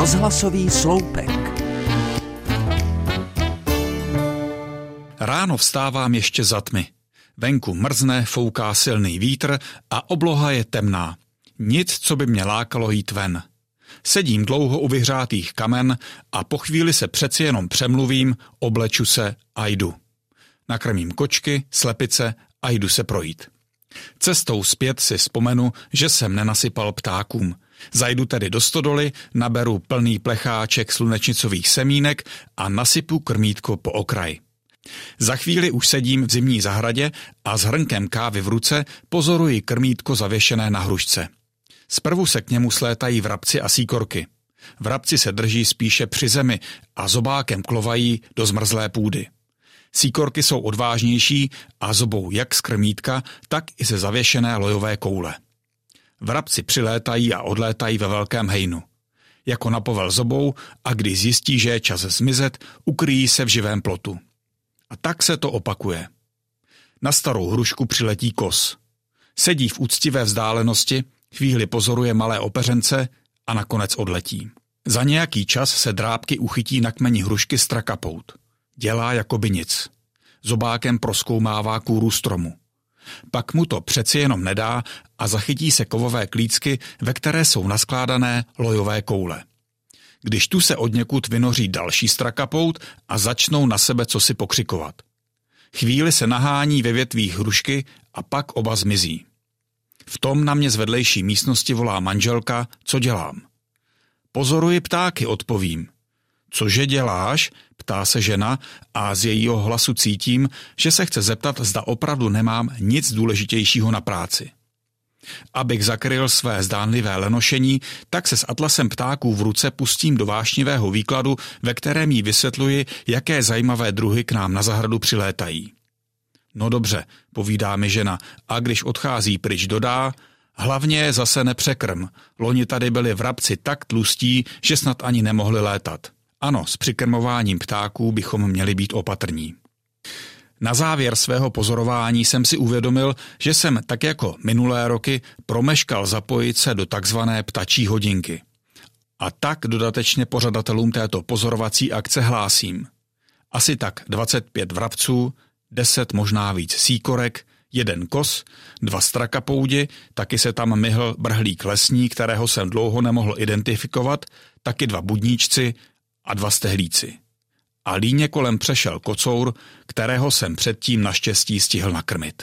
Rozhlasový sloupek. Ráno vstávám ještě za tmy. Venku mrzne, fouká silný vítr a obloha je temná. Nic, co by mě lákalo jít ven. Sedím dlouho u vyhřátých kamen a po chvíli se přeci jenom přemluvím, obleču se a jdu. Nakrmím kočky, slepice a jdu se projít. Cestou zpět si vzpomenu, že jsem nenasypal ptákům. Zajdu tedy do stodoly, naberu plný plecháček slunečnicových semínek a nasypu krmítko po okraj. Za chvíli už sedím v zimní zahradě a s hrnkem kávy v ruce pozoruji krmítko zavěšené na hrušce. Zprvu se k němu slétají vrabci a síkorky. Vrabci se drží spíše při zemi a zobákem klovají do zmrzlé půdy. Síkorky jsou odvážnější a zobou jak z krmítka, tak i ze zavěšené lojové koule. Vrabci přilétají a odlétají ve velkém hejnu. Jako napovel zobou a když zjistí, že je čas zmizet, ukryjí se v živém plotu. A tak se to opakuje. Na starou hrušku přiletí kos. Sedí v úctivé vzdálenosti, chvíli pozoruje malé opeřence a nakonec odletí. Za nějaký čas se drábky uchytí na kmeni hrušky strakapout. Dělá jako by nic. Zobákem proskoumává kůru stromu. Pak mu to přeci jenom nedá a zachytí se kovové klícky, ve které jsou naskládané lojové koule. Když tu se od někud vynoří další strakapout a začnou na sebe cosi pokřikovat. Chvíli se nahání ve větvích hrušky a pak oba zmizí. V tom na mě z vedlejší místnosti volá manželka, co dělám. Pozoruji ptáky, odpovím. Cože děláš? Ptá se žena a z jejího hlasu cítím, že se chce zeptat, zda opravdu nemám nic důležitějšího na práci. Abych zakryl své zdánlivé lenošení, tak se s atlasem ptáků v ruce pustím do vášnivého výkladu, ve kterém jí vysvětluji, jaké zajímavé druhy k nám na zahradu přilétají. No dobře, povídá mi žena, a když odchází pryč dodá, hlavně zase nepřekrm, loni tady byli vrabci tak tlustí, že snad ani nemohli létat. Ano, s přikrmováním ptáků bychom měli být opatrní. Na závěr svého pozorování jsem si uvědomil, že jsem tak jako minulé roky promeškal zapojit se do takzvané ptačí hodinky. A tak dodatečně pořadatelům této pozorovací akce hlásím. Asi tak 25 vrabců, 10 možná víc síkorek, jeden kos, dva strakapoudi, taky se tam myhl brhlík lesní, kterého jsem dlouho nemohl identifikovat, taky dva budníčci a dva stehlíci. A líně kolem přešel kocour, kterého jsem předtím naštěstí stihl nakrmit.